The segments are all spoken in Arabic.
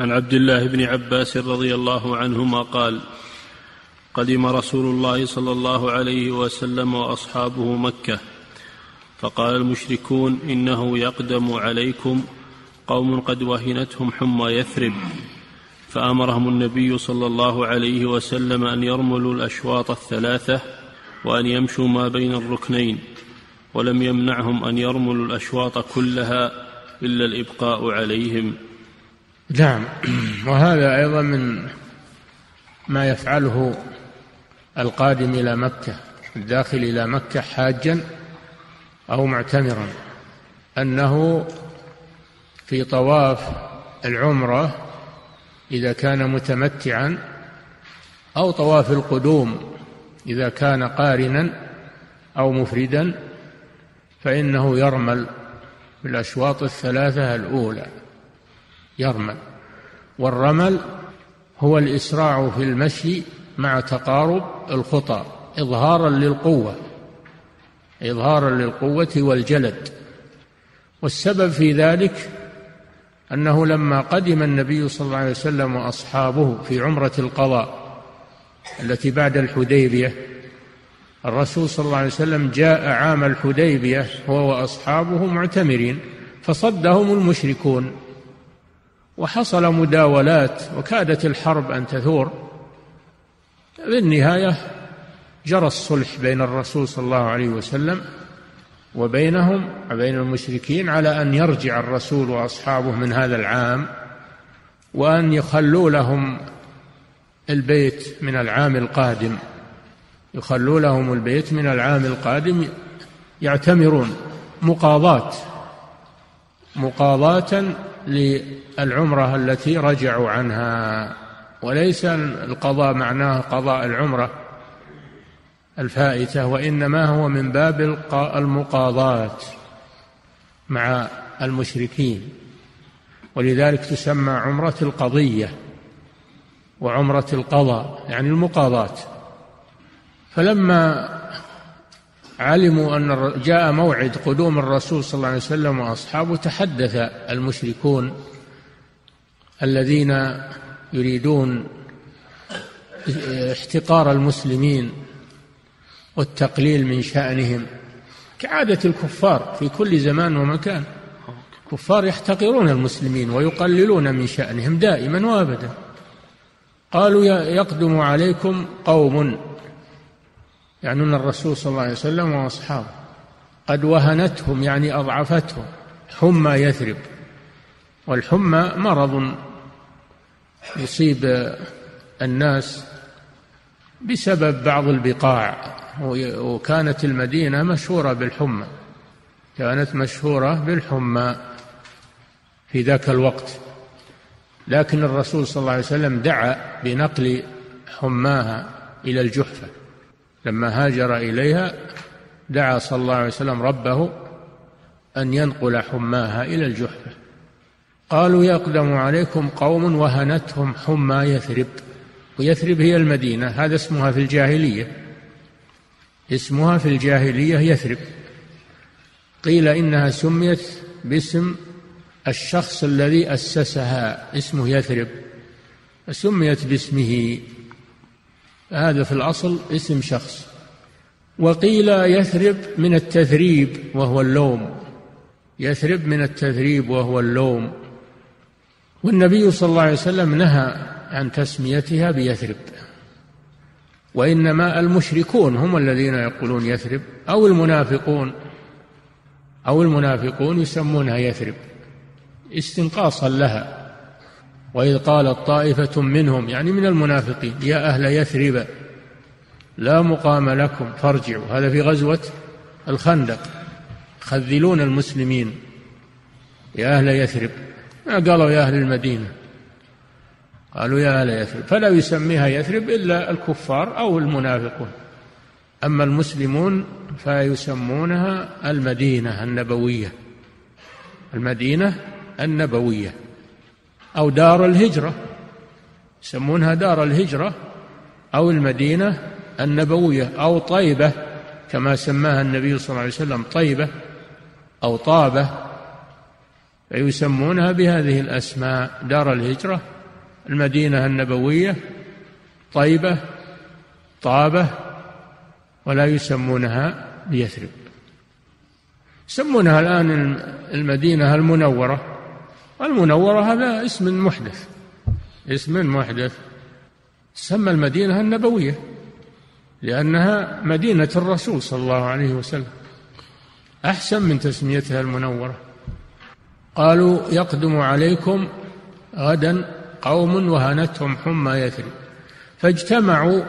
عن عبد الله بن عباس رضي الله عنهما قال قدم رسول الله صلى الله عليه وسلم وأصحابه مكة فقال المشركون إنه يقدم عليكم قوم قد وهنتهم حمى يثرب فأمرهم النبي صلى الله عليه وسلم أن يرملوا الأشواط الثلاثة وأن يمشوا ما بين الركنين ولم يمنعهم أن يرملوا الأشواط كلها إلا الإبقاء عليهم. نعم. وهذا أيضا من ما يفعله القادم إلى مكة الداخل إلى مكة حاجا أو معتمرا أنه في طواف العمرة إذا كان متمتعا أو طواف القدوم إذا كان قارنا أو مفردا فإنه يرمل بالأشواط الثلاثة الأولى. يرمل. والرمل هو الإسراع في المشي مع تقارب الخطى إظهارا للقوة إظهارا للقوة والجلد. والسبب في ذلك أنه لما قدم النبي صلى الله عليه وسلم وأصحابه في عمرة القضاء التي بعد الحديبية الرسول صلى الله عليه وسلم جاء عام الحديبية هو وأصحابه معتمرين فصدهم المشركون. وحصل مداولات وكادت الحرب أن تثور. بالنهاية جرى الصلح بين الرسول صلى الله عليه وسلم وبينهم وبين المشركين على أن يرجع الرسول وأصحابه من هذا العام وأن يخلوا لهم البيت من العام القادم. يخلوا لهم البيت من العام القادم يعتمرون مقاضاة مقاضاة للعمرة التي رجعوا عنها وليس القضاء معناه قضاء العمرة الفائتة وإنما هو من باب المقاضاة مع المشركين. ولذلك تسمى عمرة القضية وعمرة القضاء يعني المقاضاة. فلما علموا أن جاء موعد قدوم الرسول صلى الله عليه وسلم وأصحابه تحدث المشركون الذين يريدون احتقار المسلمين والتقليل من شأنهم. كعادة الكفار في كل زمان ومكان. الكفار يحتقرون المسلمين ويقللون من شأنهم دائما وأبدا. قالوا يقدم عليكم قوم يعنون الرسول صلى الله عليه وسلم واصحابه قد وهنتهم يعني أضعفتهم. حمى يثرب. والحمى مرض يصيب الناس بسبب بعض البقاع. وكانت المدينة مشهورة بالحمى. كانت مشهورة بالحمى في ذاك الوقت. لكن الرسول صلى الله عليه وسلم دعا بنقل حماها إلى الجحفة. لما هاجر إليها دعا صلى الله عليه وسلم ربه أن ينقل حماها إلى الجحفة. قالوا يقدم عليكم قوم وهنتهم حمى يثرب ويثرب هي المدينة هذا اسمها في الجاهلية. اسمها في الجاهلية يثرب. قيل إنها سميت باسم الشخص الذي أسسها اسمه يثرب. فسميت باسمه. هذا في الأصل اسم شخص. وقيل يثرب من التثريب وهو اللوم. يثرب من التثريب وهو اللوم. والنبي صلى الله عليه وسلم نهى عن تسميتها بيثرب. وإنما المشركون هم الذين يقولون يثرب أو المنافقون أو المنافقون يسمونها يثرب. استنقاصا لها. وإذ قالت طائفة منهم يعني من المنافقين يا أهل يثرب لا مقام لكم فارجعوا. هذا في غزوة الخندق. خذلون المسلمين. يا أهل يثرب. ما قالوا يا أهل المدينة؟ قالوا يا أهل يثرب. فلا يسميها يثرب إلا الكفار أو المنافقون. أما المسلمون فيسمونها المدينة النبوية. المدينة النبوية. أو دار الهجرة. يسمونها دار الهجرة أو المدينة النبوية أو طيبة كما سماها النبي صلى الله عليه وسلم طيبة أو طابة. فيسمونها بهذه الأسماء دار الهجرة المدينة النبوية طيبة طابة ولا يسمونها بيثرب يسمونها الآن المدينة المنورة. المنورة هذا اسم محدث. اسم محدث تسمى المدينة النبوية لأنها مدينة الرسول صلى الله عليه وسلم. أحسن من تسميتها المنورة. قالوا يقدم عليكم غدا قوم وهنتهم حمى يثرب فاجتمعوا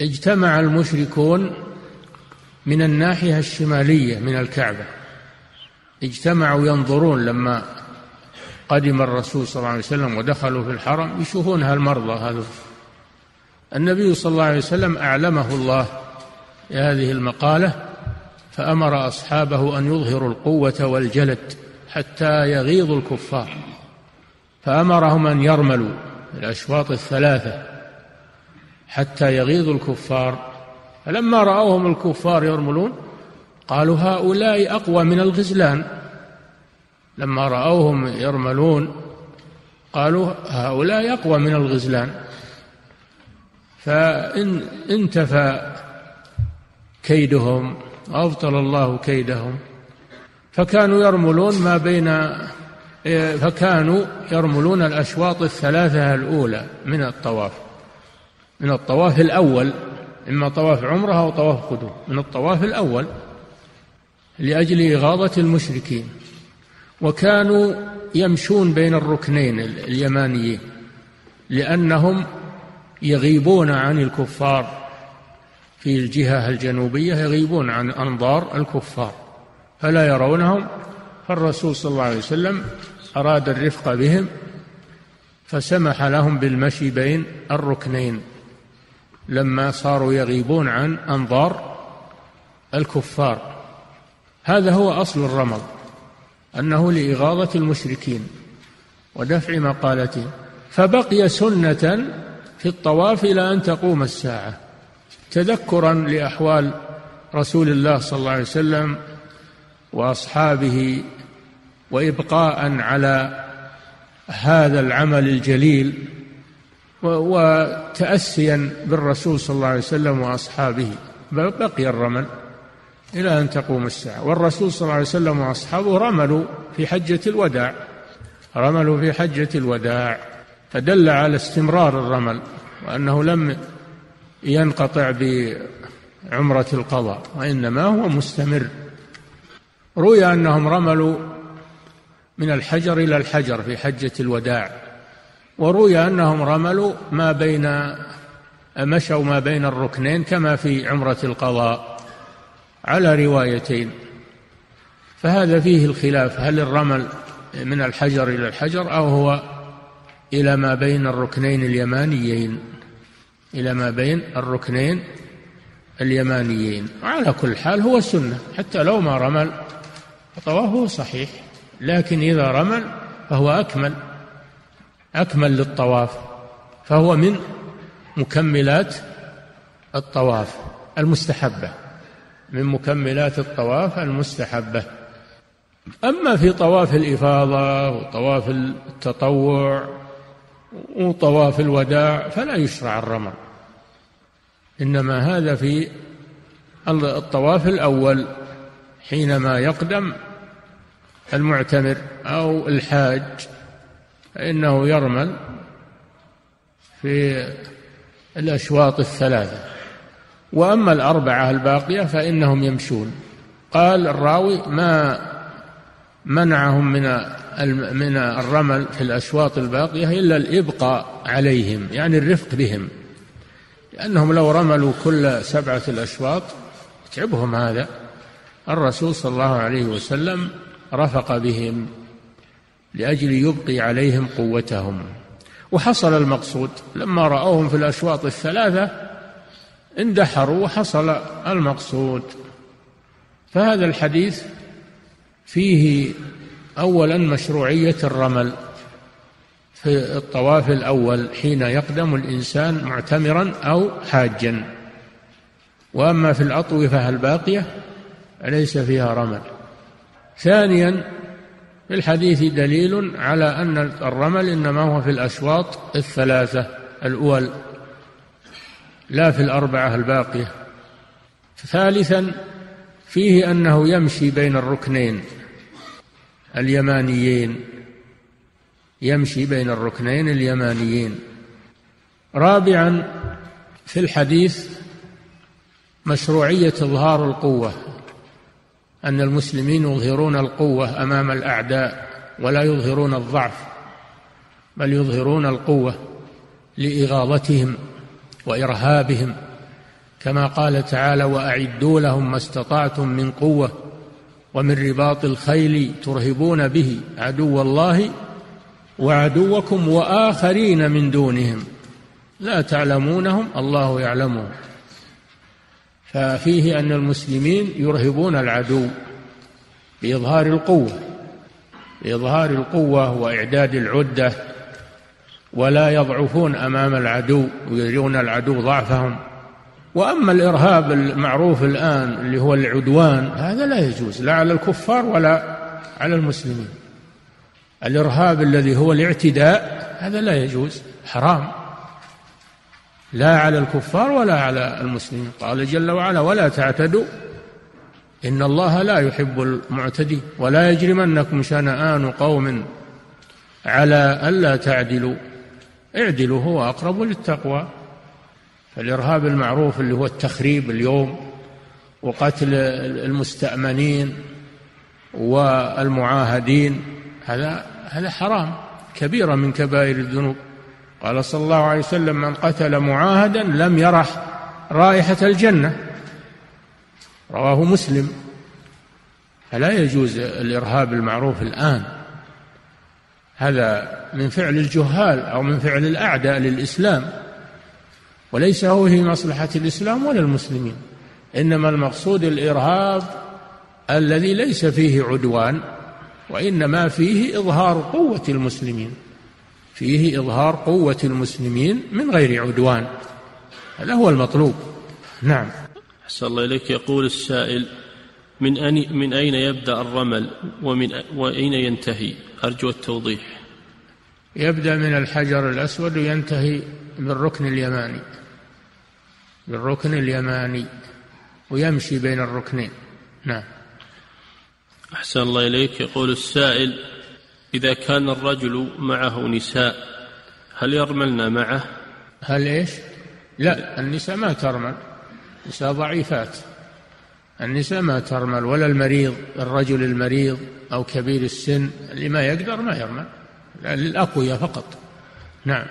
اجتمع المشركون من الناحية الشمالية من الكعبة. اجتمعوا ينظرون لما قدم الرسول صلى الله عليه وسلم ودخلوا في الحرم يشوفون هالمرضى هذا. النبي صلى الله عليه وسلم أعلمه الله هذه المقالة فأمر أصحابه أن يظهروا القوة والجلد حتى يغيظ الكفار. فأمرهم أن يرملوا الأشواط الثلاثة حتى يغيظ الكفار. فلما رأوهم الكفار يرملون قالوا هؤلاء أقوى من الغزلان. لما رأوهم يرملون قالوا هؤلاء أقوى من الغزلان. فإن انتفى كيدهم وأبطل الله كيدهم. فكانوا يرملون ما بين فكانوا يرملون الأشواط الثلاثة الأولى من الطواف. من الطواف الأول إما طواف عمرة أو طواف قدوم. من الطواف الأول لأجل إغاظة المشركين. وكانوا يمشون بين الركنين اليمانيين لأنهم يغيبون عن الكفار. في الجهة الجنوبية يغيبون عن أنظار الكفار فلا يرونهم. فالرسول صلى الله عليه وسلم أراد الرفق بهم فسمح لهم بالمشي بين الركنين لما صاروا يغيبون عن أنظار الكفار. هذا هو أصل الرمض أنه لإغاظة المشركين ودفع مقالتهم فبقي سنة في الطواف إلى أن تقوم الساعة تذكرا لأحوال رسول الله صلى الله عليه وسلم وأصحابه وإبقاء على هذا العمل الجليل وتأسيا بالرسول صلى الله عليه وسلم وأصحابه. بقي الرمل. إلى أن تقوم الساعة. والرسول صلى الله عليه وسلم وأصحابه رملوا في حجة الوداع. رملوا في حجة الوداع. فدل على استمرار الرمل وأنه لم ينقطع بعمرة القضاء وإنما هو مستمر. روي أنهم رملوا من الحجر إلى الحجر في حجة الوداع. وروي أنهم رملوا ما بين مشوا ما بين الركنين كما في عمرة القضاء. على روايتين. فهذا فيه الخلاف هل الرمل من الحجر إلى الحجر أو هو إلى ما بين الركنين اليمانيين؟ إلى ما بين الركنين اليمانيين. على كل حال هو سنة حتى لو ما رمل طوافه صحيح لكن إذا رمل فهو أكمل أكمل للطواف فهو من مكملات الطواف المستحبة. من مكملات الطواف المستحبة. أما في طواف الإفاضة وطواف التطوع وطواف الوداع فلا يشرع الرمل إنما هذا في الطواف الأول حينما يقدم المعتمر أو الحاج فإنه يرمل في الأشواط الثلاثة. وأما الأربعة الباقية فإنهم يمشون. قال الراوي ما منعهم من من الرمل في الأشواط الباقية إلا الإبقاء عليهم يعني الرفق بهم. لأنهم لو رملوا كل سبعة الأشواط يتعبهم هذا. الرسول صلى الله عليه وسلم رفق بهم لأجل يبقي عليهم قوتهم. وحصل المقصود لما رأوهم في الأشواط الثلاثة اندحروا وحصل المقصود. فهذا الحديث فيه اولا مشروعية الرمل في الطواف الأول حين يقدم الإنسان معتمرا أو حاجا. وأما في الاطوفه الباقية فليس فيها رمل. ثانيا في الحديث دليل على أن الرمل إنما هو في الأشواط الثلاثة الأول. لا في الأربعة الباقية. ثالثا فيه أنه يمشي بين الركنين اليمانيين. يمشي بين الركنين اليمانيين. رابعا في الحديث مشروعية إظهار القوة أن المسلمين يظهرون القوة أمام الأعداء ولا يظهرون الضعف بل يظهرون القوة لإغاظتهم. وإرهابهم كما قال تعالى وأعدوا لهم ما استطعتم من قوة ومن رباط الخيل ترهبون به عدو الله وعدوكم وآخرين من دونهم. لا تعلمونهم الله يعلمهم. ففيه أن المسلمين يرهبون العدو بإظهار القوة بإظهار القوة وإعداد العدة ولا يضعفون أمام العدو ويرون العدو ضعفهم. وأما الإرهاب المعروف الآن اللي هو العدوان هذا لا يجوز لا على الكفار ولا على المسلمين. الإرهاب الذي هو الاعتداء هذا لا يجوز حرام. لا على الكفار ولا على المسلمين. قال جل وعلا ولا تعتدوا إن الله لا يحب المعتدين ولا يجرمنكم شنآن قوم على ألا تعدلوا. اعدلوا هو أقرب للتقوى. فالإرهاب المعروف اللي هو التخريب اليوم وقتل المستأمنين والمعاهدين هذا هذا حرام كبيرة من كبائر الذنوب. قال صلى الله عليه وسلم من قتل معاهدا لم يرح رائحة الجنة. رواه مسلم. فلا يجوز الإرهاب المعروف الآن. هذا من فعل الجهال أو من فعل الأعداء للإسلام وليس هو في مصلحة الإسلام ولا المسلمين إنما المقصود الإرهاب الذي ليس فيه عدوان وإنما فيه إظهار قوة المسلمين فيه إظهار قوة المسلمين من غير عدوان هذا هو المطلوب. نعم. أحسن الله إليك. يقول السائل من من أين يبدأ الرمل؟ ومن وأين ينتهي؟ أرجو التوضيح. يبدأ من الحجر الأسود وينتهي بالركن اليماني. بالركن اليماني ويمشي بين الركنين. نعم. أحسن الله إليك. يقول السائل إذا كان الرجل معه نساء هل يرملن معه؟ هل إيش؟ لا النساء ما ترمل. نساء ضعيفات. النساء ما ترمل ولا المريض الرجل المريض أو كبير السن اللي ما يقدر ما يرمل للأقوياء فقط. نعم.